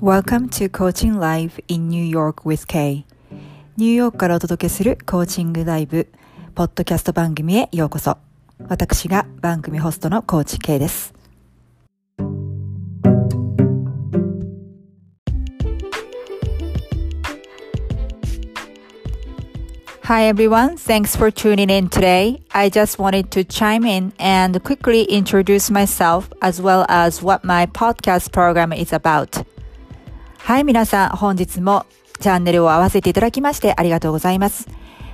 Welcome to Coaching Live in New York with Kay ニューヨークからお届けするコーチングライブポッドキャスト番組へようこそ私が番組ホストのコーチ K です Hi everyone, thanks for tuning in today. I just wanted to chime in and quickly introduce myself as well as what my podcast program is about. はい、皆さん、本日もチャンネルを合わせていただきましてありがとうございます。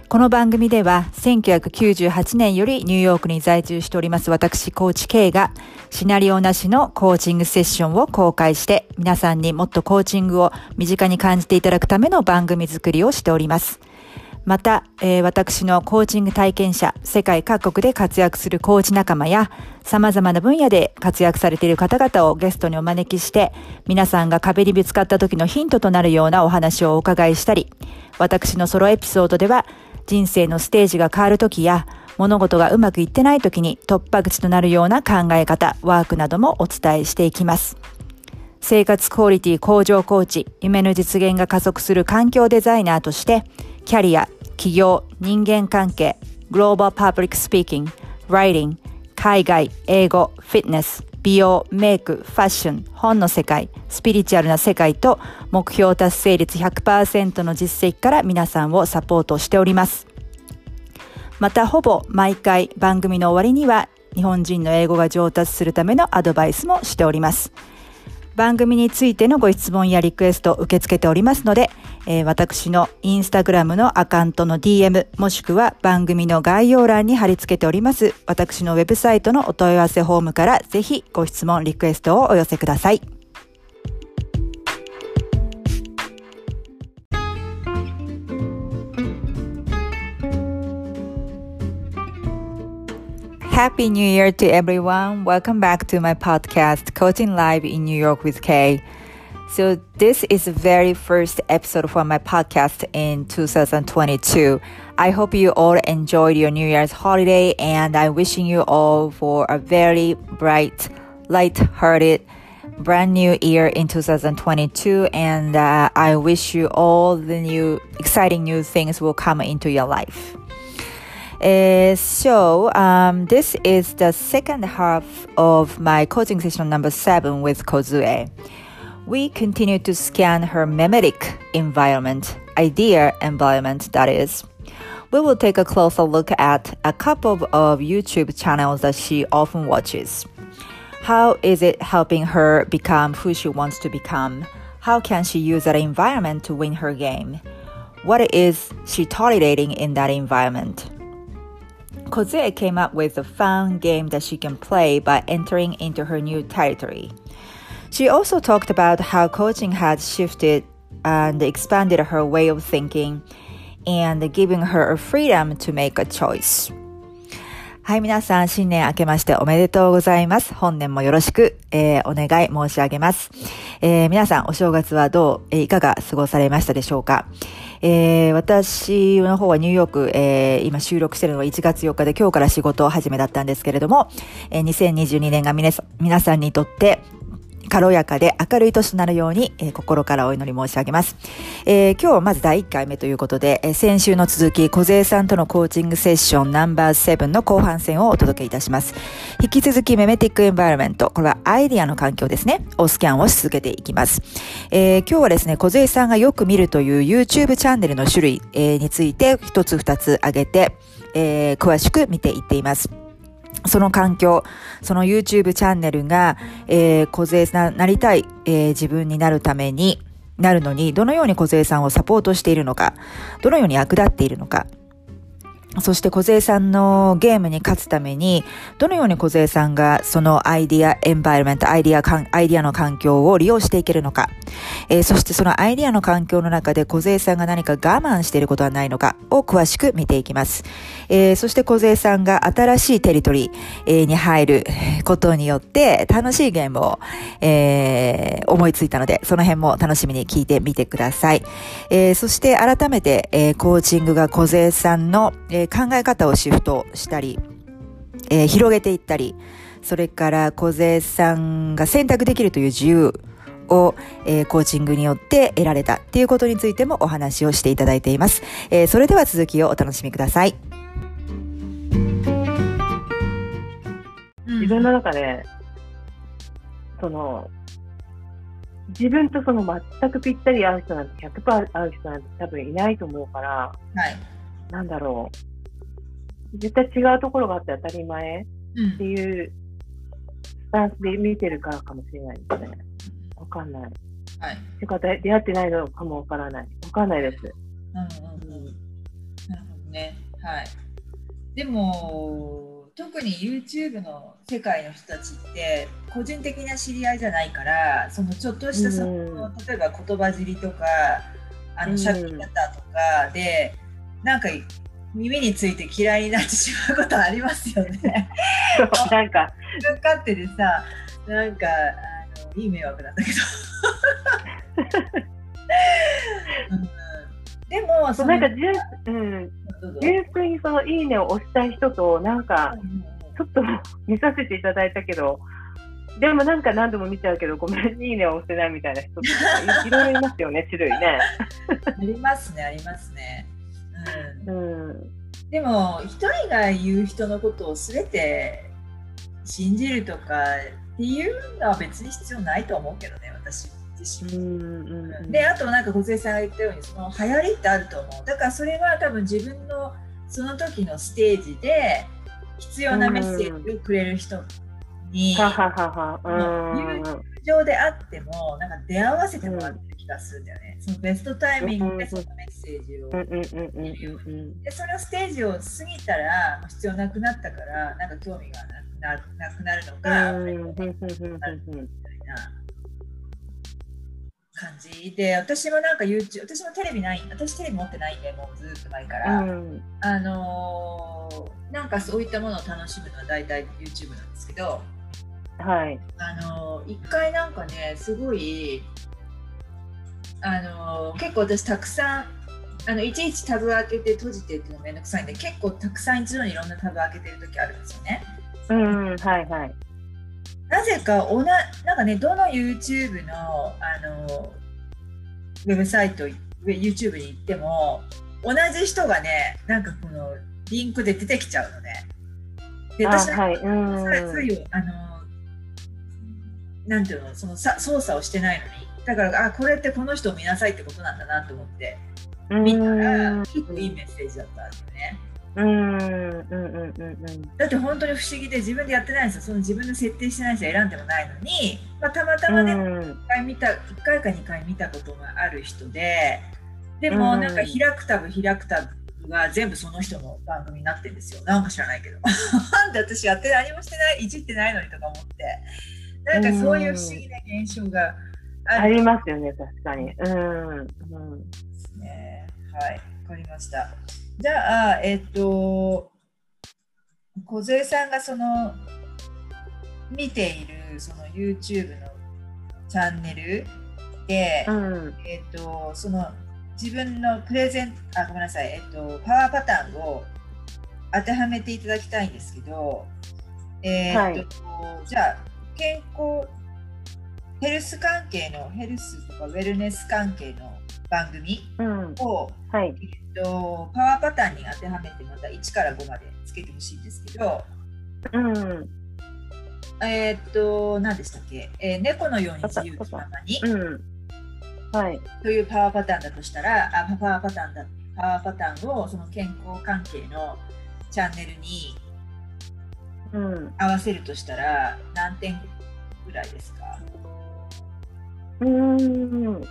この番組では、1998年よりニューヨークに在住しております私、コーチ K が、シナリオなしのコーチングセッションを公開して、皆さんにもっとコーチングを身近に感じていただくための番組作りをしております。また、えー、私のコーチング体験者、世界各国で活躍するコーチ仲間や、様々な分野で活躍されている方々をゲストにお招きして、皆さんが壁にぶつかった時のヒントとなるようなお話をお伺いしたり、私のソロエピソードでは、人生のステージが変わる時や、物事がうまくいってない時に突破口となるような考え方、ワークなどもお伝えしていきます。生活クオリティ向上コーチ、夢の実現が加速する環境デザイナーとして、キャリア、起業、人間関係、グローバルパブリックスピーキング、ライティング、海外、英語、フィットネス、美容、メイク、ファッション、本の世界、スピリチュアルな世界と目標達成率100%の実績から皆さんをサポートしております。またほぼ毎回番組の終わりには日本人の英語が上達するためのアドバイスもしております。番組についてのご質問やリクエストを受け付けておりますので、えー、私のインスタグラムのアカウントの DM もしくは番組の概要欄に貼り付けております私のウェブサイトのお問い合わせフォームからぜひご質問リクエストをお寄せください。Happy New Year to everyone. Welcome back to my podcast, Coaching Live in New York with Kay. So, this is the very first episode for my podcast in 2022. I hope you all enjoyed your New Year's holiday and I'm wishing you all for a very bright, light-hearted, brand new year in 2022 and uh, I wish you all the new exciting new things will come into your life. Uh, so um, this is the second half of my coaching session number seven with Kozue. We continue to scan her memetic environment, idea environment that is. We will take a closer look at a couple of YouTube channels that she often watches. How is it helping her become who she wants to become? How can she use that environment to win her game? What is she tolerating in that environment? Kozue came up with a fun game that she can play by entering into her new territory. She also talked about how coaching had shifted and expanded her way of thinking and giving her a freedom to make a choice. はい、皆さん、新年明けましておめでとうございます。本年もよろしく、えー、お願い申し上げます。えー、皆さん、お正月はどう、えー、いかが過ごされましたでしょうかえー、私の方はニューヨーク、えー、今収録してるのは1月4日で今日から仕事始めだったんですけれども、えー、2022年が皆さんにとって軽やかで明るい年となるように、えー、心からお祈り申し上げます。えー、今日はまず第1回目ということで、えー、先週の続き、小勢さんとのコーチングセッションナンバー7の後半戦をお届けいたします。引き続き、メメティックエンバイロメント、これはアイディアの環境ですね、をスキャンをし続けていきます。えー、今日はですね、小勢さんがよく見るという YouTube チャンネルの種類、えー、について一つ二つ挙げて、えー、詳しく見ていっています。その環境、その YouTube チャンネルが、えー、小勢な、なりたい、えー、自分になるために、なるのに、どのように小勢さんをサポートしているのか、どのように役立っているのか、そしてこずえさんのゲームに勝つために、どのようにこずえさんがそのアイディア、 environment、アイディア、アイディアの環境を利用していけるのか、えー、そしてそのアイディアの環境の中でこずえさんが何か我慢していることはないのかを詳しく見ていきます。えー、そしてこずえさんが新しいテリトリー、に入ることによって楽しいゲームを、えー、思いついたので、その辺も楽しみに聞いてみてください。え、そして改めて、え、コーチングが小勢さんの、えー、考え方をシフトしたり、えー、広げていったり、それから小勢さんが選択できるという自由を、えー、コーチングによって得られたっていうことについてもお話をしていただいています。えー、それでは続きをお楽しみください。自分の中で、その、自分とその全くぴったり合う人なんて100%合う人なんて多分いないと思うから、はい、なんだろう。絶対違うところがあって当たり前っていうスタンスで見てるからかもしれないですね。わかんない。はい。てか、出会ってないのかもわからない。わかんないです。うんうんうん。なるほどね。はい。でも、特に YouTube の世界の人たちって個人的な知り合いじゃないからそのちょっとしたその、例えば言葉尻とかあの喋り方とかで、なんか耳について嫌いになってしまうことありますよね。なんか自分勝手でさなんかあのいい迷惑なんだけど。うん、でもそのなんか純,、うん、純粋にその「いいね」を押したい人となんかちょっと 見させていただいたけどでもなんか何度も見ちゃうけどごめんいいねを押してないみたいな人とかいろいろいますよね種類ね。ありますねありますね。うん、うん、でも一人が言う人のことを全て信じるとかっていうのは別に必要ないと思うけどね私自身。うんうんうん、であとなんか小杉さんが言ったようにその流行りってあると思う。だからそれは多分自分のその時のステージで必要なメッセージをくれる人に、友情であってもなんか出会わせてもらってる気がするんだよね。そのベストタイミングでそのメッセージを。でそのステージを過ぎたら必要なくなったからなんか興味がなくなるのか、みたいな。感じで私もなんか YouTube 私もテレビない私テレビ持ってないんでもうずっと前から、うん、あのー、なんかそういったものを楽しむのは大体 YouTube なんですけど。はい。あのー、一回なんかねすごいあのー、結構私たくさんあのいちいちタブ開けて閉じてっていうのめんどくさいんで結構たくさん一度にいろんなタブ開けてる時あるんですよね。うんはいはいなぜかおななんかねどの YouTube のあのウェブサイト YouTube に行っても同じ人がねなんかこのリンクで出てきちゃうのね。で私は、はい、それついあのなんていうのそのさ操作をしてないのにだからあこれってこの人を見なさいってことなんだなと思って。見たら結構いいメッセージだったんですよね。うんうんうんうん。だって本当に不思議で自分でやってないんですよ。その自分の設定してない人選んでもないのに、まあ、たまたまね、うん、1回見た1回か2回見たことがある人ででもなんか開くタブ開くタブが全部その人の番組になってるんですよ。なんか知らないけど。なんで私やって何もしてないいじってないのにとか思って。なんかそういう不思議な現象があありますよね確かに。うん、うん、ですね。はいわかりました。じゃあ、えっと、梢さんがその見ているその YouTube のチャンネルで、うん、えっと、その自分のプレゼンあごめんなさい、えっと、パワーパターンを当てはめていただきたいんですけど、えー、っと、はい、じゃあ健康ヘルス関係のヘルスとかウェルネス関係の番組を、うん、はい。えっと、パワーパターンに当てはめてまた1から5までつけてほしいんですけど、うん、えー、っと何でしたっけ、えー、猫のように自由気ままに、うん。はい、というパワーパターンだとしたらあパワーパターンだパワーパターンをその健康関係のチャンネルに合わせるとしたら何点ぐらいですか？うん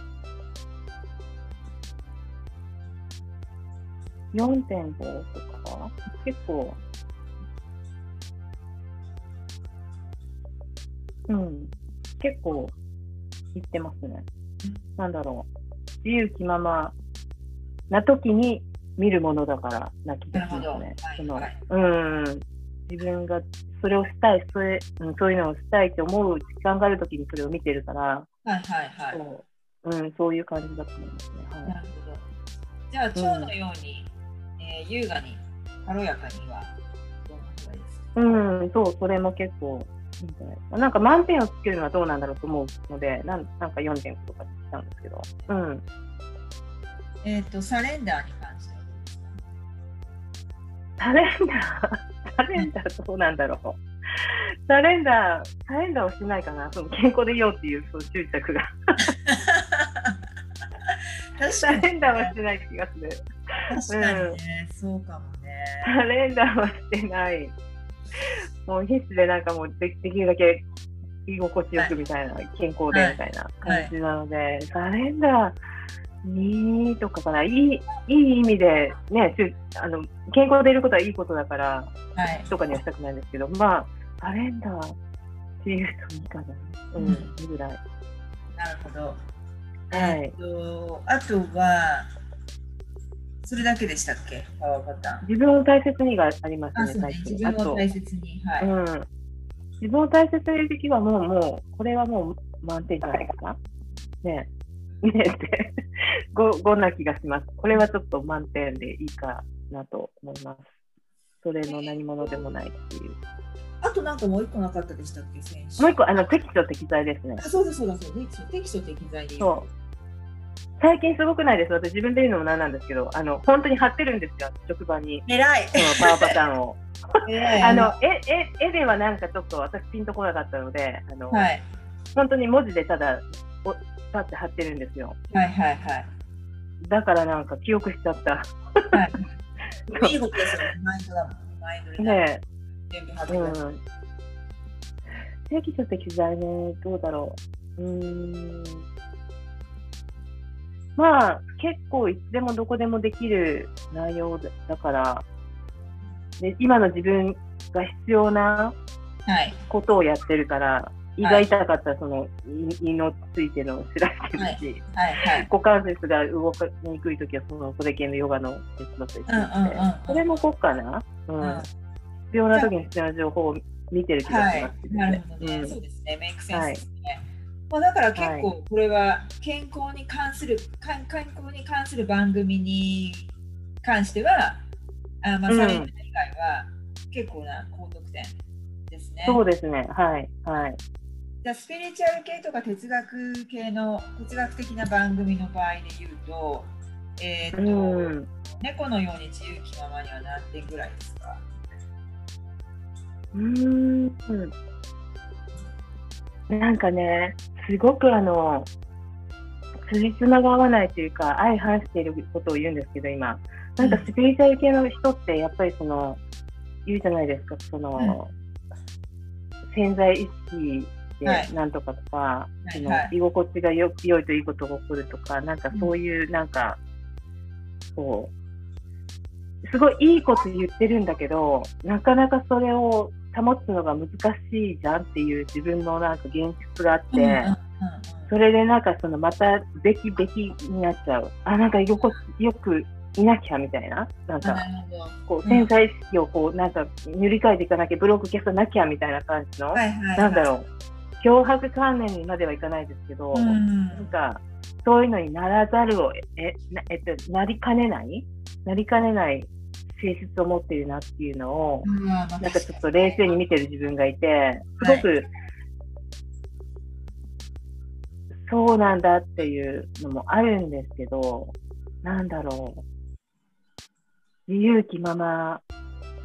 4.5とか結構、うん、結構いってますね。なんだろう。自由気ままな時に見るものだからな気がしますね。その、うん。自分がそれをしたいそれ、うん、そういうのをしたいって思う時間がある時にそれを見てるから、はいはいはい。そう,、うん、そういう感じだと思いますね。はい、なるほど。じゃあ、蝶のように、えー、優雅に軽やかにはどんな方がいいですか？うんそうそれも結構なんか満点をつけるのはどうなんだろうと思うので、なんなんか4点とかしたんですけど。うん。えっ、ー、と、 surrender に関しては surrender、surrender どうなんだろう。 surrender、surrender をしないかな、その健康でいようっていうその執着が。サレンダーはしてない気がする。確かにね、うん、そうかもね。サレンダーはしてない。もう必死でなんかもうでできるだけ居心地よくみたいな、はい、健康でみたいな感じなので、はい、サレンダーにとかかな、いいいい意味で、ね、あの健康でいることはいいことだから、はい、とかにはしたくないんですけど、まあ、サレンダーっていうといいかな、うん、うん、ぐらい。なるほど。はい、えっと、あとは、それだけでしたっけ？パワーパターン。自分を大切にがありますね、ね自分を大切に。はい。うん。自分を大切に時はもう、もう、これはもう満点じゃないですか？ねえ。ねえって、5, な気がします。これはちょっと満点でいいかなと思います。それの何者でもないっていう。あとなんかもう一個なかったでしたっけ、選手。もう一個、あの、テキスト適材ですね。あそうだそうだそう。テキスト適材でそう。最近すごくないです。私自分で言うのもなんなんですけど、あの本当に貼ってるんですよ、職場に。偉い。そのパワーパターンを。あの絵絵絵ではなんかちょっと私ピンとこなかったので、あの、はい、本当に文字でただお立って貼ってるんですよ。はいはいはい。だからなんか記憶しちゃった。はい。いいことですよね。マインドだもん。マインドね。全部貼ってください。正規書籍材ね、どうだろう。うん。まあ、結構いつでもどこでもできる内容だから、で今の自分が必要なことをやってるから、はい、胃が痛かったらその胃のついてるのを知らせてるし、はい。はい、股関節が動かにくいときはそのそれ系のヨガの手伝ったりするので、それもこうかな、うん、うん、必要な時に必要な情報を見てる気がします、ね、なるほどね、うん、そうですね、メイクセンスですね。まあ、だから結構これは健康に関する、はい、健康に関する番組に関しては、あまあ、サレンダー以外は結構な高得点ですね。そうですね。はい。はい。じゃスピリチュアル系とか哲学系の哲学的な番組の場合で言うと、えーと、うん、猫のように自由気ままには何点ぐらいですか？うん。なんかね、すごくあの、辻褄が合わないというか、相反していることを言うんですけど、今。なんかスピリチュアル系の人って、やっぱりその、言うじゃないですか、その、うん、潜在意識でなんとかとか、はい、その居心地がよ良いといいことが起こるとか、なんかそういう、なんか、こう、すごいいいこと言ってるんだけど、なかなかそれを保つのが難しいじゃんっていう自分のなんか現実があって、それでなんかそのまたべきべきになっちゃう。あ、なんかよくよくいなきゃみたいな。なんか、こう潜在意識をこうなんか塗り替えていかなきゃ、ブロック消さなきゃみたいな感じの、なんだろう。脅迫観念にまではいかないですけど、なんかそういうのにならざるをええっとなりかねない？なりかねない性質を持っているなっていうのを、うん、なんかちょっと冷静に見てる自分がいて、すごく、はい、そうなんだっていうのもあるんですけど、なんだろう。自由気まま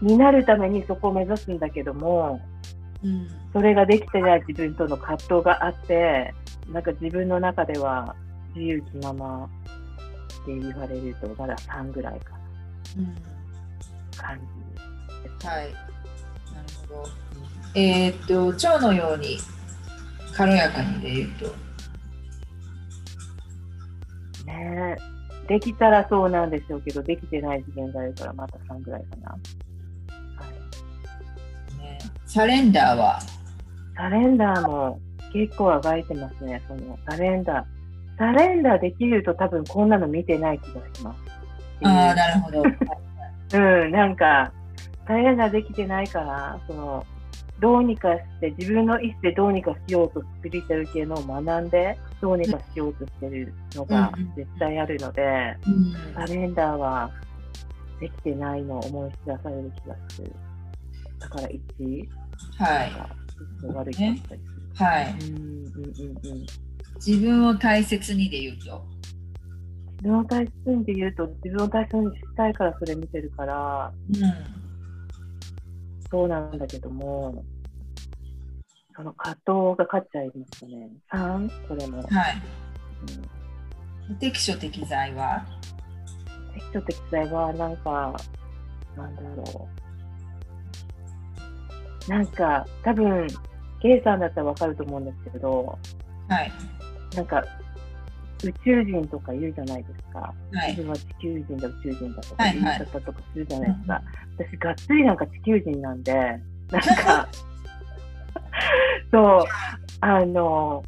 になるためにそこを目指すんだけども、うん、それができてない自分との葛藤があって、なんか自分の中では自由気ままって言われるとまだ3ぐらいかな。うん感じです。はい。なるほど。えー、っと、腸のように軽やかにで言うと。ねえ。できたらそうなんでしょうけど、できてない次元があるから、また3ぐらいかな。はいね、サレンダーはサレンダーも結構あがいてますね、そのサレンダー。サレンダーできると多分こんなの見てない気がします。ああ、なるほど。うん、なんか、大変なできてないから、その、どうにかして、自分の意思でどうにかしようとスピリチュアル系のを学んで、どうにかしようとしてるのが絶対あるので、うん、カレンダーはできてないのを思い知らされる気がする。だから1、はい。悪いかったりする。はい。うんうんうんうん。自分を大切にで言うと。自分を大切にで言うと、自分を大切にしたいからそれ見てるから、うん、そうなんだけども、その葛藤が勝っちゃいましたね。3? それも。はい。うん、適所適材は？適所適材は、なんか、なんだろう。なんか、多分、ケイさんだったらわかると思うんですけど、はい。なんか、宇宙人とか言うじゃないですか。はい、自分は地球人だ、宇宙人だとか言い方とかするじゃないですか。はいはい、私、がっつりなんか地球人なんで、なんか、そう、あの、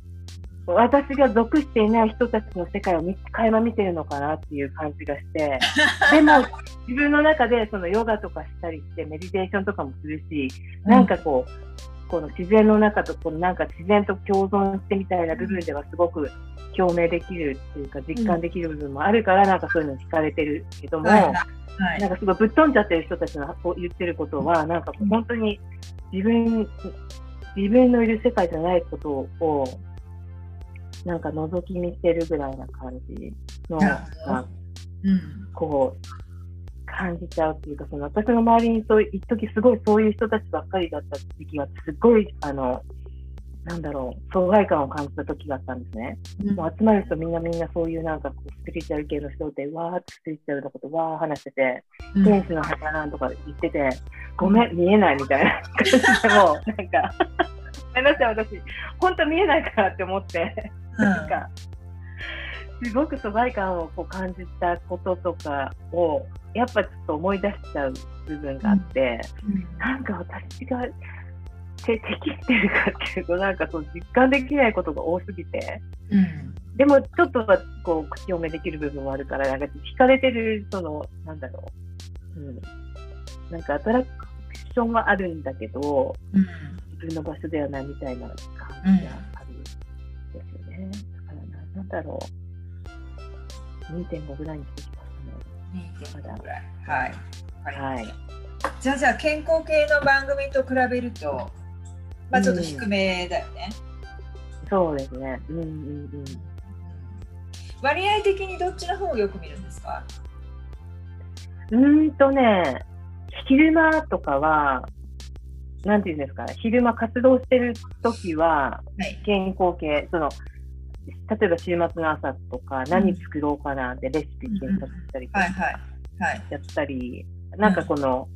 私が属していない人たちの世界を垣間見てるのかなっていう感じがして、でも自分の中でそのヨガとかしたりしてメディテーションとかもするし、なんかこう、この自然の中とこのなんか自然と共存してみたいな部分ではすごく共鳴できるっていうか実感できる部分もあるから、なんかそういうのに惹かれてるけども、はいはい、なんかすごいぶっ飛んじゃってる人たちの言ってることはなんか本当に自分自分のいる世界じゃないことをなんか覗き見してるぐらいな感じの、うん、こう感じちゃうっていうかその私の周りにそう一時すごいそういう人たちばっかりだった時期がすごいあのなんだろう、疎外感を感じた時があったんですね。うん、もう集まる人みんなみんなそういうなんかこうスピリチュアル系の人で、わーってスピリチュアルのことわー話してて、うん、天使の花なんとか言ってて、ごめん、見えないみたいな。感じでも、なんかごめんなさい、私、本当見えないからって思って、なんか、すごく疎外感をこう感じたこととかを、やっぱちょっと思い出しちゃう部分があって、うん、なんか私が、て適してるかっていうとなんかそう実感できないことが多すぎて、うん、でもちょっとはこう口読めできる部分もあるからなんか惹かれてるそのなんだろう、うん、なんかアトラクションはあるんだけど、うん、自分の場所ではないみたいな感じがあるんですよね、だからなんだろう。2.5ぐらいにしてきましたね。2.5ぐらいはい、はいじゃあじゃあ健康系の番組と比べるとまあちょっと低めだよね。うん、そうですね。うんうんうん。割合的にどっちの方をよく見るんですか？うんとね、昼間とかは、なんていうんですか、昼間活動してる時は、健康系、はい、その、例えば週末の朝とか、何作ろうかなってレシピ検索したりとか、やったり、なんかこの、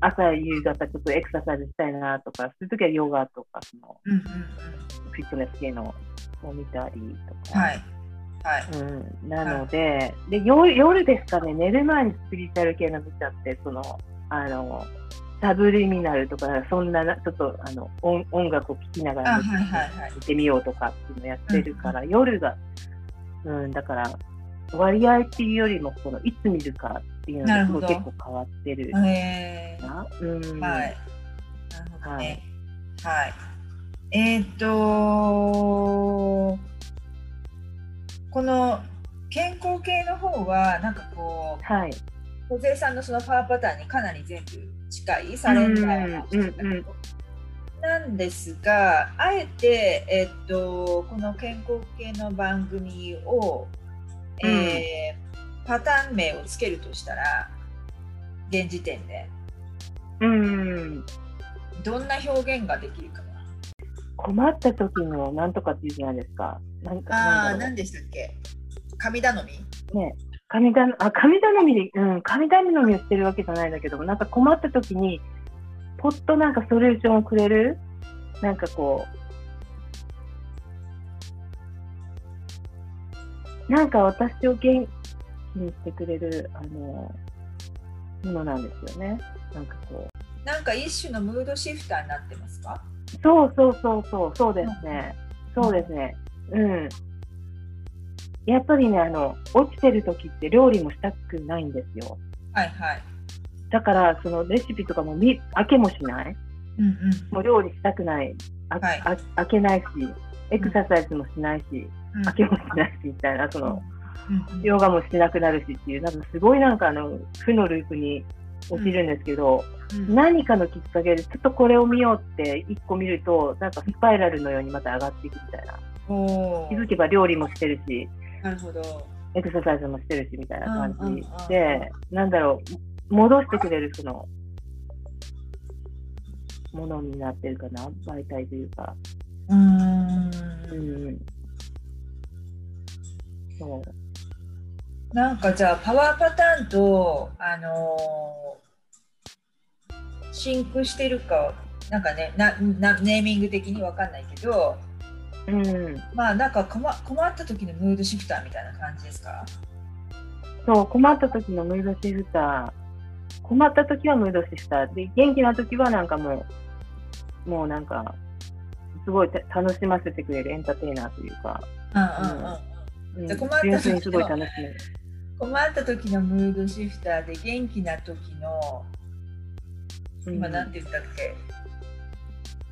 朝、夕方、ちょっとエクササイズしたいなとか、そういう時はヨガとか、その、うんうんうん、フィットネス系のを見たりとか。はい。はい、うん、なので、はい、で夜夜ですかね、寝る前にスピリチュアル系の見ちゃって、その、あの、サブリミナルとか、そんなちょっとあの音音楽を聴きながら見てみようとかっていうのやってるから、夜が、うん、だから割合っていうよりもこのいつ見るかっていうのが結構変わってるな。えー、うん、はい。なるほどね。はい。はい、えっ、ー、とこの健康系の方はなんかこう、はい、小杉さんのそのパワーパターンにかなり全部近いサレンダーな人だけど。なんですが、あえて、えっと、この健康系の番組をえー、パターン名をつけるとしたら現時点で。うん。どんな表現ができるかな？困った時のなんとかっていうじゃないですか。なんかああ何でしたっけ？神頼み？ね神頼あ神頼みで、うん、神頼みをしてるわけじゃないんだけどなんか困った時にポッとなんかソリューションをくれるなんかこうなんか私を元気にしてくれるあのものなんですよね。なんかこう。なんか一種のムードシフターになってますか？そうそうそうそうそうですね。うん、そうですね。うん。やっぱりねあの落ちてる時って料理もしたくないんですよ。はいはい。だからそのレシピとかも見開けもしない。うんうん、もう料理したくない。あ、はい、あ開けないし、エクササイズもしないし。開けもしないしみたいな、その、ヨガもしなくなるしっていう、なんかすごいなんかあの、負のループに落ちるんですけど、うん、何かのきっかけでちょっとこれを見ようって一個見るとなんかスパイラルのようにまた上がっていくみたいな気づけば料理もしてるしなるほど。エクササイズもしてるしみたいな感じで、なんだろう戻してくれるそのものになってるかな？媒体というか。うん。うん。そう。なんかじゃあ power pattern と、あのー、 sync してるかなんかねななネーミング的に分かんないけど、うん、まあなんか困困った時の mood shifter みたいな感じですか？そう困った時の mood shifter。困った時はムードシフター。で元気な時はなんかもうもうなんかすごい楽しませてくれるエンターテイナーというか。うんうんうん。うん、困った時すごい楽しめる。困った時のムードシフターで元気な時の今なんて言ったっけ、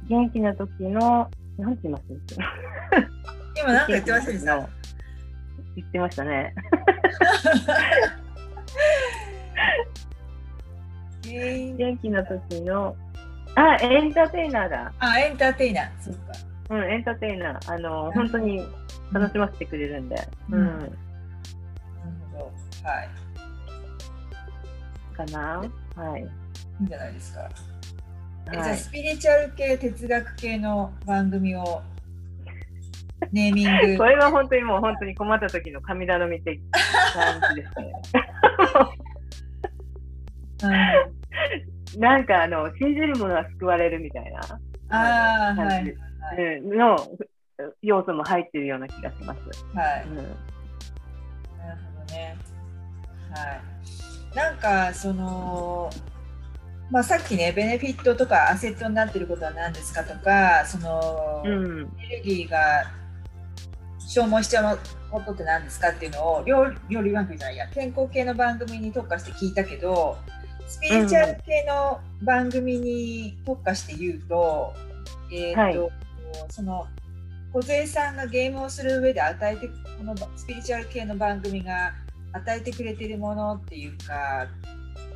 元気な時のなんて言います？今なんか言ってませんでした？言ってましたね。元気な時のあ、エンターテイナーだ。あ、エンターテイナー。そっか。うん、エンターテイナー。あの、本当に楽しませてくれるんで。うん。うん、なるほど。はい。かな？はい。いいんじゃないですか。はい、じゃあ、スピリチュアル系、哲学系の番組をネーミング。これは本当にもう本当に困った時の神頼みって感じですね。う んなんかあの信じる者は救われるみたいなあ感じ、はいはい、の要素も入ってるような気がします。はい、うん、なるほどね。はい。なんかそのまあ、さっきねベネフィットとかアセットになっていることは何ですかとかその、うん、エネルギーが消耗しちゃうことって何ですかっていうのを料料理番組じゃないや健康系の番組に特化して聞いたけどスピリチュアル系の番組に特化して言うと、うん、えっ、ー、と、はい、その梢さんがゲームをする上で与えてこのスピリチュアル系の番組が与えてくれているものっていうか、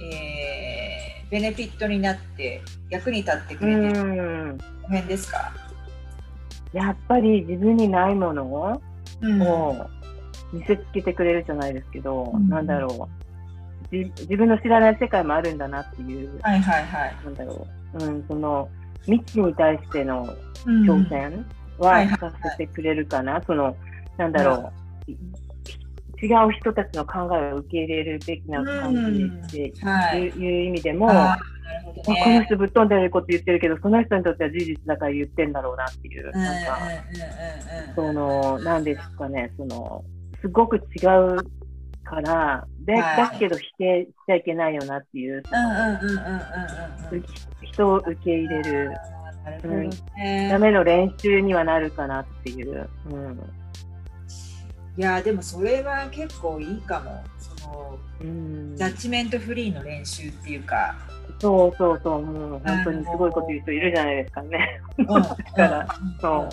えー、ベネフィットになって役に立ってくれてる。辺ですか？やっぱり自分にないものを見せつけてくれるじゃないですけど、うん、なんだろう。自分の知らない世界もあるんだなっていう、はいはいはい、なんだろう、うん、その未知に対しての挑戦はさせてくれるかな、その、なんだろう、違う人たちの考えを受け入れるべきな感じで、うん。はい、いう意味でも、ね、この人ぶっ飛んでること言ってるけど、その人にとっては事実だから言ってんだろうなっていう、なんか、その、なんですかね、その、すごく違うから、で、だけど否定しちゃいけないよなっていう、人を受け入れる、うん、ための練習にはなるかなっていう。うん、いやでもそれは結構いいかも。その、うん、ジャッジメントフリーの練習っていうか。そうそうそう、もう本当にすごいこと言う人いるじゃないですかね。だから、そう。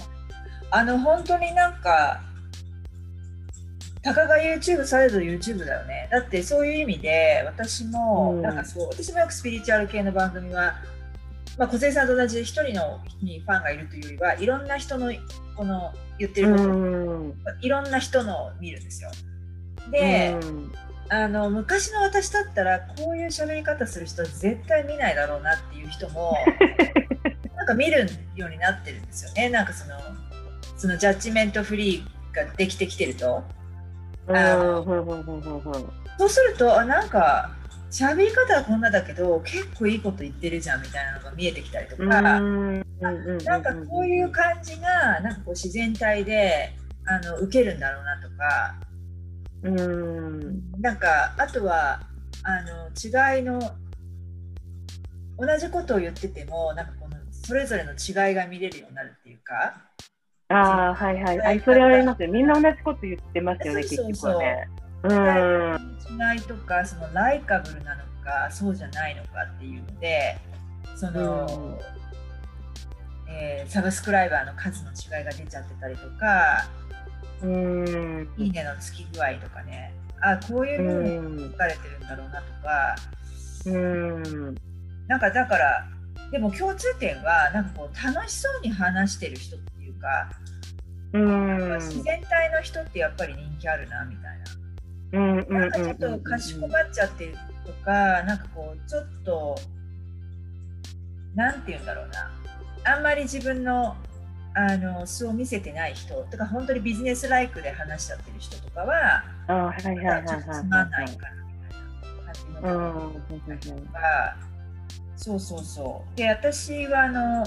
あの本当になんかたかが YouTube されど YouTube だよね。だってそういう意味で私も、なんかそう私もよくスピリチュアル系の番組は、まあ、小杉さんと同じで一人のにファンがいるというよりはいろんな人のこの言ってること、いろんな人の見るんですよ。で、あの昔の私だったらこういう喋り方する人絶対見ないだろうなっていう人も なんか見るようになってるんですよね。なんかそのそのジャッジメントフリーができてきてると。そうするとあなんか喋り方はこんなだけど結構いいこと言ってるじゃんみたいなのが見えてきたりとかなんかこういう感じがなんかこう自然体であの受けるんだろうなとかうんなんかあとはあの違いの同じことを言っててもなんかこのそれぞれの違いが見れるようになるっていうかああ、はいはい。あそれはありますよ。みんな同じこと言ってますよね、結局はね。うん。違いとか、そのライカブルなのか、そうじゃないのかっていうので、その、えー、サブスクライバーの数の違いが出ちゃってたりとか、うん、いいねのつき具合とかね、あこういうふうに書かれてるんだろうなとか、うん。なんかだからでも共通点はなんかこう楽しそうに話してる人っていうかうん。自然体の人ってやっぱり人気あるなみたいな。うんうんなんかちょっとかしこまっちゃってるとか、なんかこうちょっとなんて言うんだろうな。あんまり自分のあの素を見せてない人とか本当にビジネスライクで話しちゃってる人とかはあはいはいはいちょっとつまんないかなみたいな感じのうんがそうそうそう。で私はあの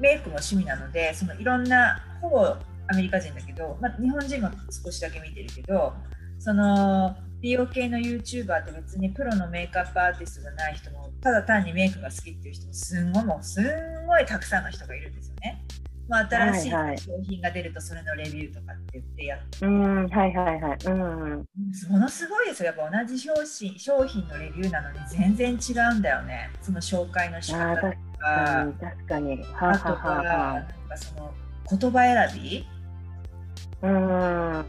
メイクも趣味なのでそのいろんなほぼアメリカ人だけど、まあ、日本人も少しだけ見てるけどその美容系の YouTuber って別にプロのメイクアップアーティストじゃない人もただ単にメイクが好きっていう人もすんごいもうすんごいたくさんの人がいるんですよね。まあ、新しい商品が出るとそれのレビューとかって言ってやって、うんはいはいはい。うん。ものすごいですよ。やっぱ同じ商品商品のレビューなのに全然違うんだよね。その紹介の仕方とか。確かに。あとはなんはかその言葉選び。うん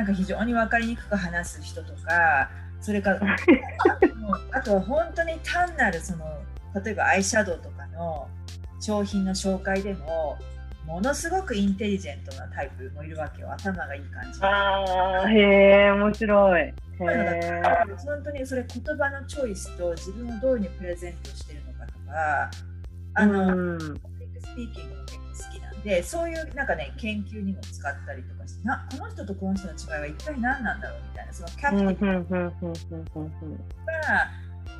なんか非常に分かりにくく話す人とかそれからあとは本当に単なるその例えばアイシャドウとかの商品の紹介でもものすごくインテリジェントなタイプもいるわけよ。頭がいい感じああへえ面白い。本当にそれ言葉のチョイスと自分をどういうふうにプレゼントしてるのかとかあの、うん。スピーキングも結でそういうなんかね研究にも使ったりとかしてなこの人とこの人の違いは一体何なんだろうみたいなそのキャうんプテンとか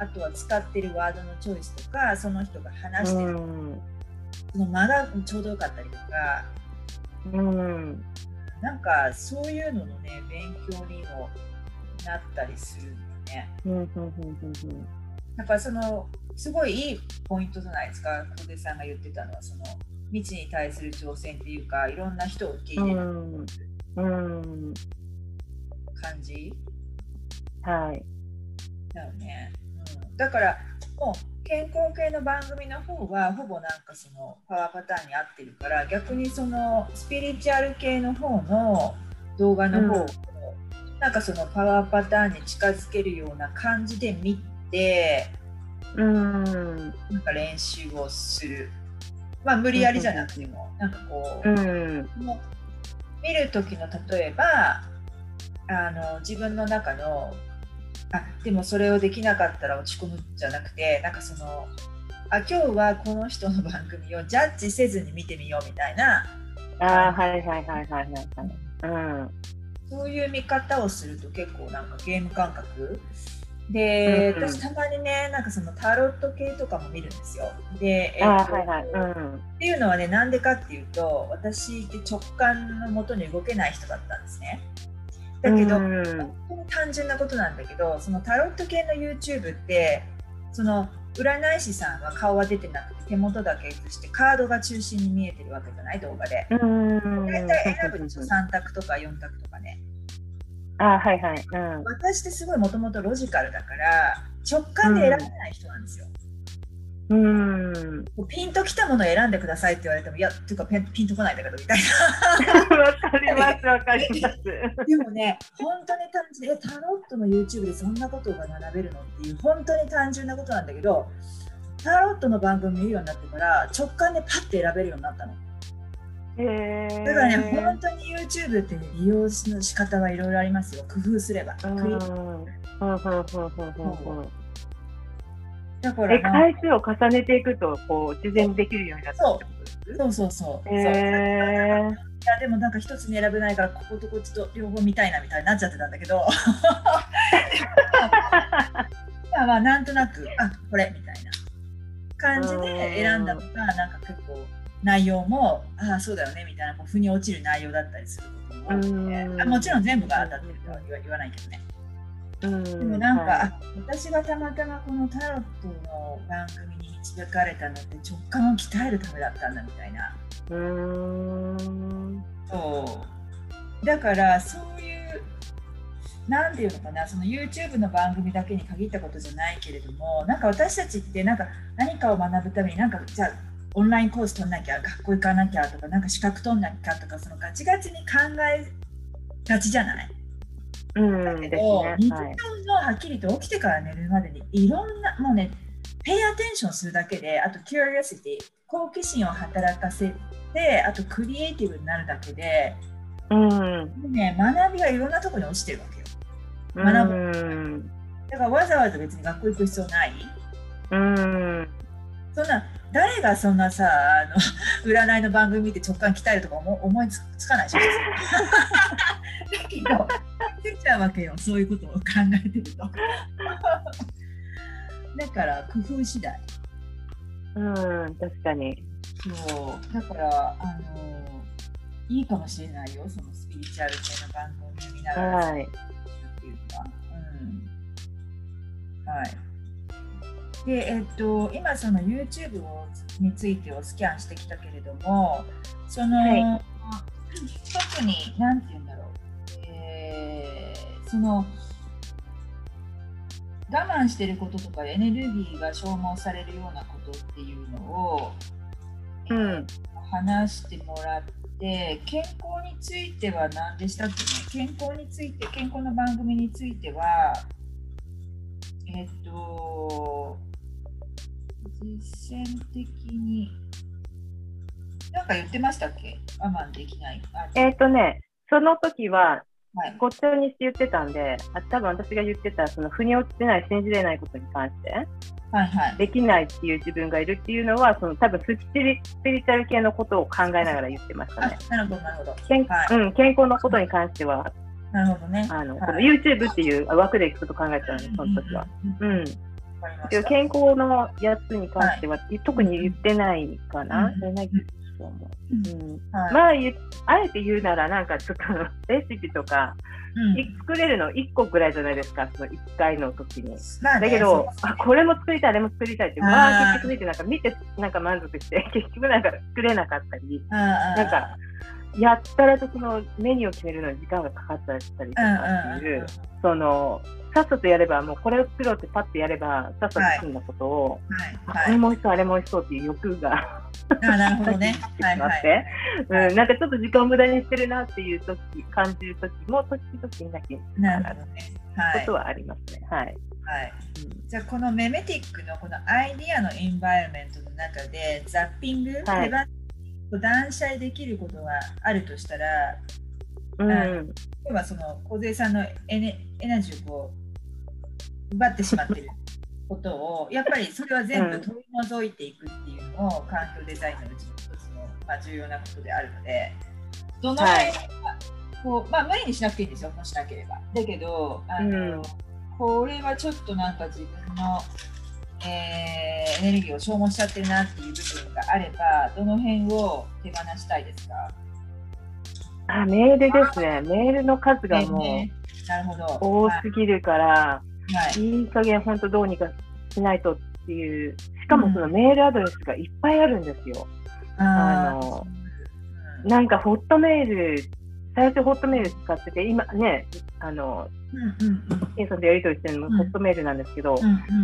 あとは使ってるワードのチョイスとかその人が話してる、うん。その間がちょうどよかったりとか。うん。なんかそういうののね勉強にもなったりするんだよね。うんうんうんうん。だからそのすごいいいポイントじゃないですか小出さんが言ってたのはその未知に対する挑戦っていうかいろんな人を受け入れるうんうん。感じはい。だよね、うん、だからもう健康系の番組の方はほぼなんかそのパワーパターンに合ってるから逆にそのスピリチュアル系の方の動画の方を、なんかそのパワーパターンに近づけるような感じで見てうん。なんか練習をするまあ無理やりじゃなくても、なんかこう、うん。もう見る時の例えばあの自分の中のあでもそれをできなかったら落ち込むんじゃなくてなんかそのあ今日はこの人の番組をジャッジせずに見てみようみたいなああはいはいはいはいはいはい。うん。そういう見方をすると結構なんかゲーム感覚で、うんうん私たまにねなんかそのタロット系とかも見るんですよ。で、えっとああはいはいうんっていうのはねなんでかっていうと私って直感のもとに動けない人だったんですね。だけど、うん本当に単純なことなんだけどそのタロット系の YouTube ってその占い師さんは顔は出てなくて手元だけ映してカードが中心に見えてるわけじゃない動画で。うん大体選ぶでしょ3択とか4択とかね。あはいはいうん私ってすごいもともとロジカルだから直感で選べない人なんですよ。うんこうピンときたものを選んでくださいって言われてもいやっていうかピンピンとこないんだけどみたいわかりますわかりますな。でもね本当に単純でタロットの YouTube でそんなことが学べるのっていう本当に単純なことなんだけどタロットの番組見るようになってから直感でパッて選べるようになったの。へえだからね、本当に YouTube って、ね、利用の仕方はいろいろありますよ。工夫すれば。だから回数を重ねていくとこう自然にできるようになったそう。そうそう。へそう。いえやでもなんか一つに選べないからこことこっちと両方見たいなみたいになっちゃってたんだけど。まあまあなんとなくあこれみたいな感じで選んだのがなんか結構内容もああそうだよねみたいなこう腑に落ちる内容だったりすることもあもちろん全部が当たってるとは言わないけどね。うん。でもなんか、はい。あ私がたまたまこのタロットの番組に導かれたのって直感を鍛えるためだったんだみたいな。うそう。だからそういうなんていうのかなその YouTube の番組だけに限ったことじゃないけれどもなんか私たちってなんか何かを学ぶためになんかじゃあオンラインコース取んなきゃ学校行かなきゃとかなんか資格取んなきゃとかそのガチガチに考えがちじゃない？うんだけど、ね、日常のはっきりと起きてから寝るまでにいろんなもうねペイアテンションするだけであとキュリオシティ好奇心を働かせてあとクリエイティブになるだけで、うん。ね、学びがいろんなところに落ちてるわけよ。学ぶ、うん、だからわざわざ別に学校行く必要ない。うん。そんな誰がそんなさあの 占いの番組見て直感鍛えるとか思思いつかないでしょだけど出ちゃうわけよ。そういうことを考えてると。だから工夫次第。うん確かに。そう。だからあのいいかもしれないよ。そのスピリチュアル系の番組を見ながら。はい。っていうか、うん、はいで、えっと、今その YouTube をについてをスキャンしてきたけれどもその、はい、特に何て言うんだろう、えー、その我慢してることとかエネルギーが消耗されるようなことっていうのを、うん、話してもらって健康については何でしたっけ？ね健康について健康の番組についてはえっと実践的に。なんか言ってましたっけ？我慢できない。えっ、とねその時はごっちゃにして言ってたんで、あ多分私が言ってたその腑に落ちてない信じれないことに関して、はいはい、できないっていう自分がいるっていうのはその多分スピリスピリチュアル系のことを考えながら言ってましたね。なるほどなるほど。健,、はい。うん、健康のことに関しては。なるほどね。あの、はい、YouTube っていう枠でいくと考えてたので、その時は。うん。健康のやつに関しては、はい、特に言ってないかな。うん、ないと思う。うん。はい、まあ、あえて言うなら、なんかちょっと レシピとか、うん、作れるの1個ぐらいじゃないですか、その1回の時に。まあね、だけどあ、これも作りたい、あれも作りたいって、まあ結局見て、なんか見て、なんか満足して、結局なんか作れなかったり、なんか、やったらとそのメニューを決めるのに時間がかかったりとかっていう、そのさっさとやればもうこれを作ろうってパッとやればさっさと済んだことを、はい。はい、これも美味しそうあれも美味しそうっていう欲があなるほどね。はいはい、うん、なんかちょっと時間を無駄にしてるなっていう時感じる時も時々なきなるほどね、はい、ことはありますね。はい。はい、うん、じゃあこのメメティックのこのアイディアのエンバイロメントの中でザッピング、はい、断捨離できることがあるとしたら、うん、今日はその梢さんのエネエナジーをこう奪ってしまっている ことをやっぱりそれは全部取り除いていくっていうのも、環境デザインのうちの一つの、まあ、重要なことであるのでどの辺は、こうまあ、無理にしなくていいんですよもしなければ。だけどあの、うん、これはちょっとなんか自分のえー、エネルギーを消耗しちゃってるなっていう部分があればどの辺を手放したいですか？あメールですね。メールの数がもう、なるほど。多すぎるから、はい、いい加減本当どうにかしないとっていうしかもそのメールアドレスがいっぱいあるんですよ。うん、あのなんかホットメール最初ホットメール使ってて今ねあのケンさんとやり取りしてるのもホットメールなんですけど、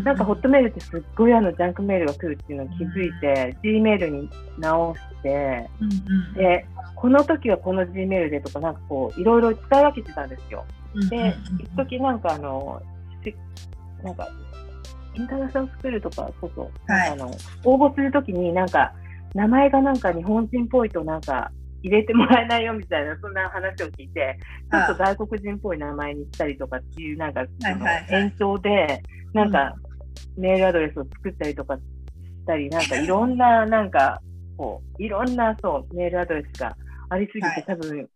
なんかホットメールってすっごいあのジャンクメールが来るっていうのを気づいて、G メールに直して、で、この時はこの G メールでとか、なんかこう、いろいろ使い分けてたんですよ。で、一時なんかあの、なんか、インターナショナルスクールとか、そうそう、はい、あの応募するときになんか、名前がなんか日本人っぽいとなんか、入れてもらえないよみたいなそんな話を聞いてちょっと外国人っぽい名前にしたりとかっていうなんか延長でなんかメールアドレスを作ったりとかしたりなんかいろんななんかこういろんなそうメールアドレスがありすぎて多分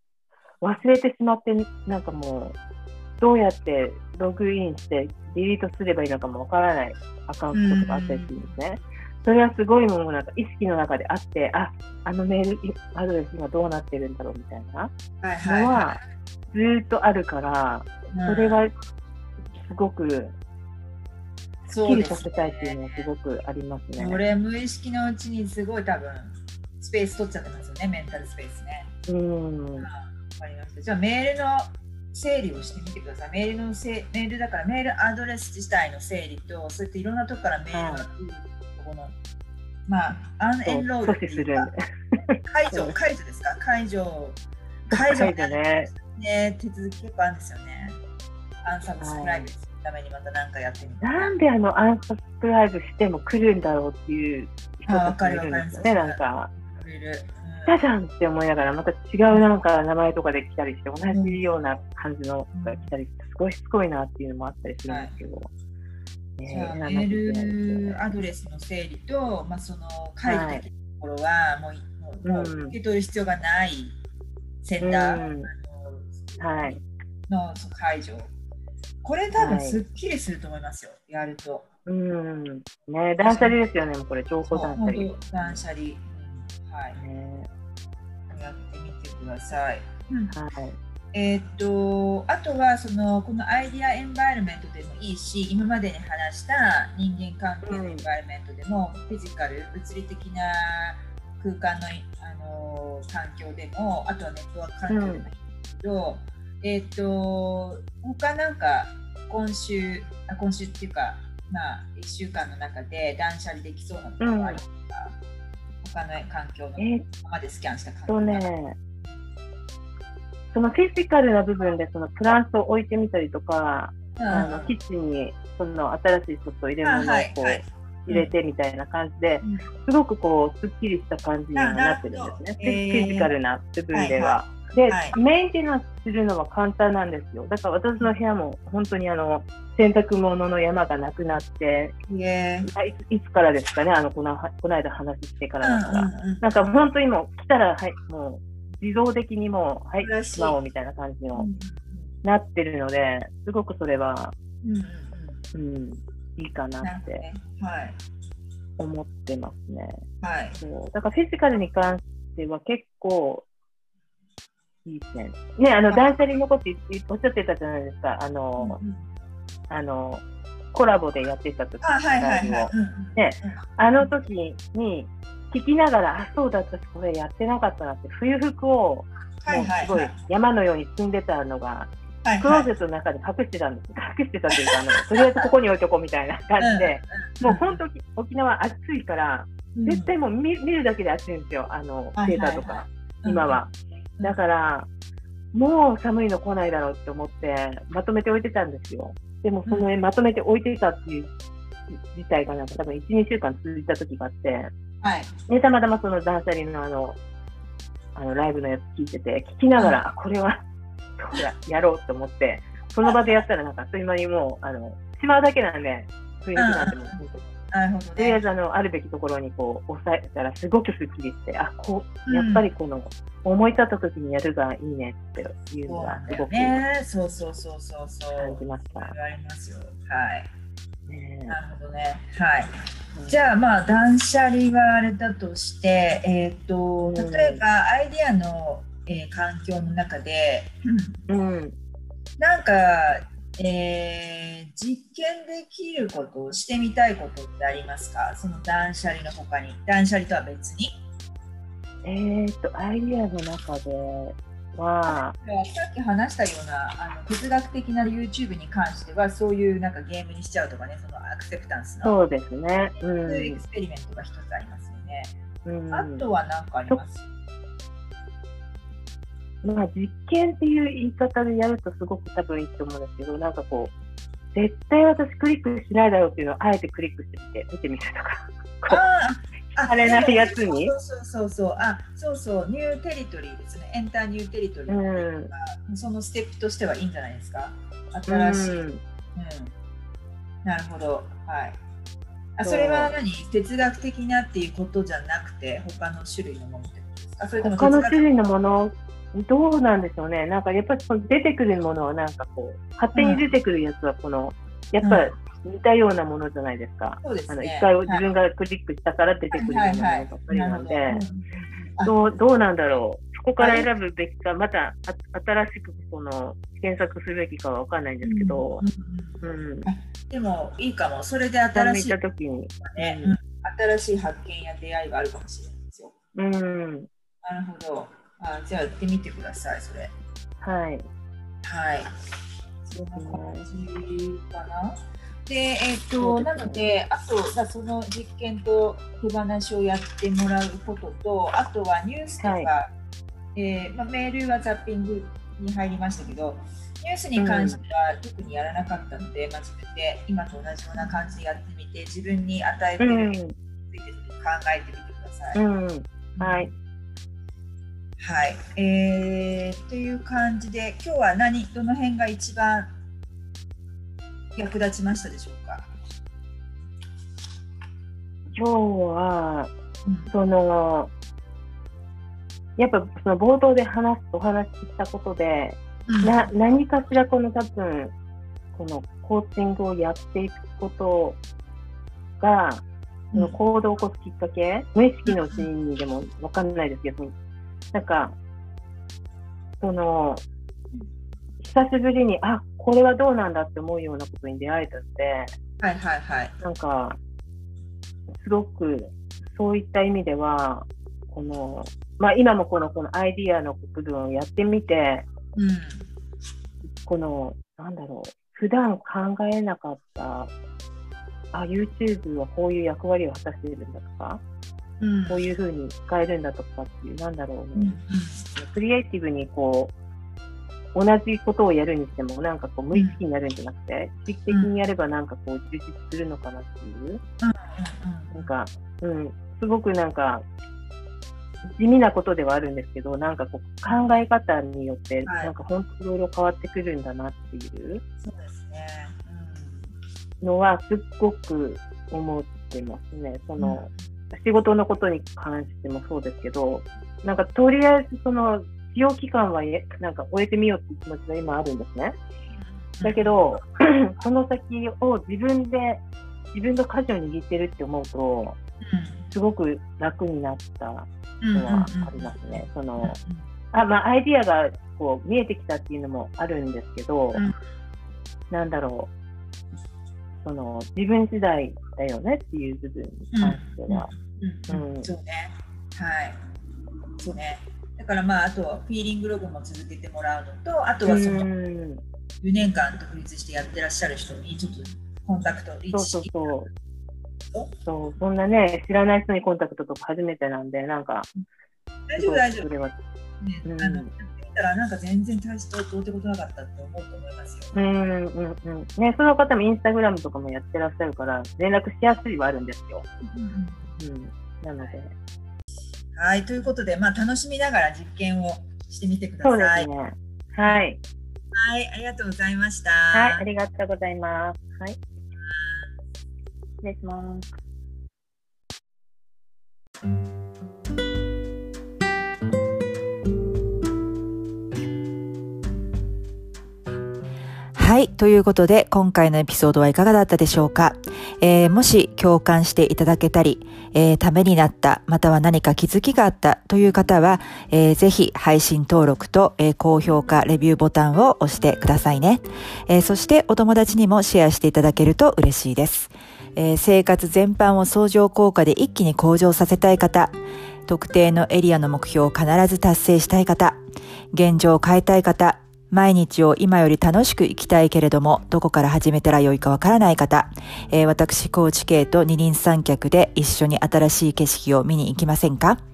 忘れてしまってなんかもうどうやってログインしてディリートすればいいのかもわからないアカウントとかあったりするんですね。それはすごいもうなんか意識の中であって、ああのメールアドレス今どうなってるんだろうみたいなのはずっとあるから、それがすごくすっきりさせたいっていうのはすごくありますね。これ無意識のうちにすごい多分スペース取っちゃってますよね、メンタルスペースね。うん。わかりました。じゃあメールの整理をしてみてください。メールのせメールだからメールアドレス自体の整理と、そうやっていろんなとこからメールが来るこの、まあ、アンエンロードっていうか、解除、解除ですか？解除、解除ね。ね、手続き結構あるんですよね。アンサブスクライブするためにまた何かやってみたなんであのアンサブスクライブしても来るんだろうっていう人たちいるんですよね、なんか。来たじゃんって思いながら、また違うなんか名前とかで来たりして、同じような感じのが来たりして、すごいしつこいなっていうのもあったりするんですけど。はいじゃあメールアドレスの整理と、まあ、その書いてるところはもう,、もう受け取る必要がないセンター、うん、はい、の解除これ多分すっきりすると思いますよ、はい、やると。うん。ね断捨離ですよね、これ、情報断捨離。断捨離。うん、はい、ね。やってみてください。うん、はい。えー、っとあとはそのこのアイディアエンバイルメントでもいいし今までに話した人間関係のエンバイルメントでも、うん、フィジカル物理的な空間の、あの環境でもあとはネットワーク環境でもいいけど、うん、えー、っと他なんか今週あ今週っていうかまあ1週間の中で断捨離できそうなことがあるとか、うん、他の環境の、えー、までスキャンした環境ねそのフィジカルな部分でそのプランスを置いてみたりとか、うん、あのキッチンにその新しいちょっと入れ物をこう、入れてみたいな感じで、すごくこうすっきりした感じにはなってるんですね、フィジカルな部分では。で、はい、メンテナンスするのは簡単なんですよ。だから私の部屋も本当にあの洗濯物の山がなくなって、いつからですかね、あのこのこの間話してからだから、なんか本当にもう来たら、はい、もう自動的にもう、はい、しまおうみたいな感じの、なってるので、すごくそれは、うん、うん、いいかなって、はい、思ってますね。はい。そう。だからフィジカルに関しては結構、いい点。ね、あの、断捨離のことおっしゃってたじゃないですか。あの、うんうん、あの、コラボでやってた時あ,、はいはいはい。ね、あの時に、聞きながら、あ、そうだ、私これやってなかったなって、冬服を、もうすごい山のように積んでたのが、クローゼットの中で隠してたんです。隠してたというか、あの とりあえずここに置いとこうみたいな感じで、もう本当、沖縄暑いから、絶対もう見見るだけで暑いんですよ、あの、データとか、今は。だから、もう寒いの来ないだろうって思って、まとめて置いてたんですよ。でも、その、まとめて置いてたっていう事態がなんか多分1、2週間続いた時があって、はい、でたまたまその断捨離のあのあのライブのやつ聞いてて聞きながら、はい、これはそうだやろうと思ってその場でやったらなんかあっという間にもうあのしまうだけなんで雰囲気なんてもう、なるほど、ね、とりあえずあのあるべきところにこう押さえたらすごくすっきりしてあこうやっぱりこの、思い立った時にやるがいいねっていうのがすごく、ね、そうそうそうそうそう。感じました。ありますよ。はいなるほどね。はい。じゃあまあ断捨離はあれだとして、えっ、ー、と例えばアイディアの、えー、環境の中で、うん、なんか、えー、実験できることをしてみたいことってありますか？その断捨離の他に。断捨離とは別に。えっ、とアイディアの中ではさっき話したようなあの哲学的な YouTube に関してはそういうなんかゲームにしちゃうとかねそのアクセプタンスの。そうですね、うん、エクスペリメントが一つありますよね、うん、あとは何かあります？まあ実験っていう言い方でやるとすごく多分いいと思うんですけどなんかこう絶対私クリックしないだろうっていうのをあえてクリックしてみて見てみるとか。ああれないやつに？そうそうそうあそうそう。ニューテリトリーですね。エンターニューテリトリー、うん、そのステップとしてはいいんじゃないですか？新しい、うん、うん、なるほど。はい。あそれは何？哲学的なっていうことじゃなくて他の種類のものってことですか？それとも他の種類のもの？どうなんでしょうね。なんかやっぱり出てくるものはなんかこう勝手に出てくるやつはこの、やっぱ似たようなものじゃないですか。そうですね、あの一回自分がクリックしたから出てくるようなものばっかりなんで、どうどうなんだろう。そこから選ぶべきか、また新しくその検索するべきかは分かんないんですけど、うん、うん、でもいいかも、それで新しい、時に、ね、うん、新しい発見や出会いがあるかもしれないですよ。うん、なるほどあ。じゃあやってみてください、それ。はい。はい。そんな感じかな。で、えーと、なので、あとその実験と手放しをやってもらうことと、あとはニュースとか、はい、えー、まあ、メールはザッピングに入りましたけど、ニュースに関しては特にやらなかったので、まあ、自分で今と同じような感じでやってみて自分に与えているについて考えてみてください。うん、はい、はい、えー、という感じで今日は何どの辺が一番役立ちましたでしょうか？今日は、うん、そのやっぱその冒頭で話お話ししたことで、うん、な何かしらこの多分このコーチングをやっていくことが、その行動を起こすきっかけ、無意識のうちにでも分かんないですけど、なんか、その、久しぶりに、あ、これはどうなんだって思うようなことに出会えたので、はいはいはい。なんか、すごく、そういった意味では、この、まあ今もこの、このアイディアの部分をやってみて、うん、この、なんだろう、普段考えなかった、あ、YouTube はこういう役割を果たしているんだとか、うん、こういうふうに使えるんだとかっていう、なんだろうね、うん、クリエイティブにこう、同じことをやるにしても、なんかこう、無意識になるんじゃなくて、意識的にやればなんかこう、充実するのかなっていう、なんか、うん、すごくなんか、地味なことではあるんですけど、なんかこう考え方によって、なんか本当いろいろ変わってくるんだなっていう。のはすっごく思ってますね。その、仕事のことに関してもそうですけど、なんかとりあえずその、使用期間はなんか終えてみようっていう気持ちが今あるんですね。だけど、その先を自分で、自分が舵を握ってるって思うと、すごく楽になったのはありますね。その、あ、まあ、アイディアがこう見えてきたっていうのもあるんですけど、なんだろう、その、自分次第だよねっていう部分に関しては。うん、そうね。はい。そうね。だからまあ、あとはフィーリングログも続けてもらうのと、あとはその、4年間独立してやってらっしゃる人にちょっとコンタクトリーチそうそうそうそう、そんなね、知らない人にコンタクトとか初めてなんで、なんか、大丈夫、大丈夫。ね、うん、あの、やってみたら、なんか全然大してどうってことなかったって思うと思いますよ。うん、うん、うん。ね、その方もインスタグラムとかもやってらっしゃるから、連絡しやすいはあるんですよ。うん、うん。なので。はい、ということで、まあ、楽しみながら実験をしてみてください。そうですね。はい。はい、ありがとうございました。はい、ありがとうございます。はい。失礼します。はい。ということで、今回のエピソードはいかがだったでしょうか、えー、もし共感していただけたり、えー、ためになった、または何か気づきがあったという方は、えー、ぜひ配信登録と、えー、高評価、レビューボタンを押してくださいね、えー。そしてお友達にもシェアしていただけると嬉しいです。えー、生活全般を相乗効果で一気に向上させたい方、特定のエリアの目標を必ず達成したい方、現状を変えたい方、毎日を今より楽しく生きたいけれども、どこから始めたらよいかわからない方、えー、私、高知系と二輪三脚で一緒に新しい景色を見に行きませんか？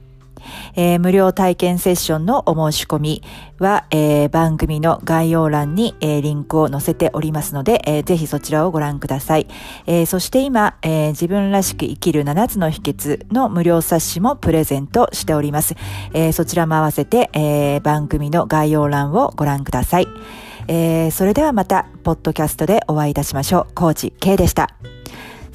えー、無料体験セッションのお申し込みは、えー、番組の概要欄に、えー、リンクを載せておりますので、えー、ぜひそちらをご覧ください。え、そして今、え、自分らしく生きる7つの秘訣の無料冊子もプレゼントしております。え、そちらも合わせて、え、番組の概要欄をご覧ください。え、それではまた、ポッドキャストでお会いいたしましょう。コーチ K でした。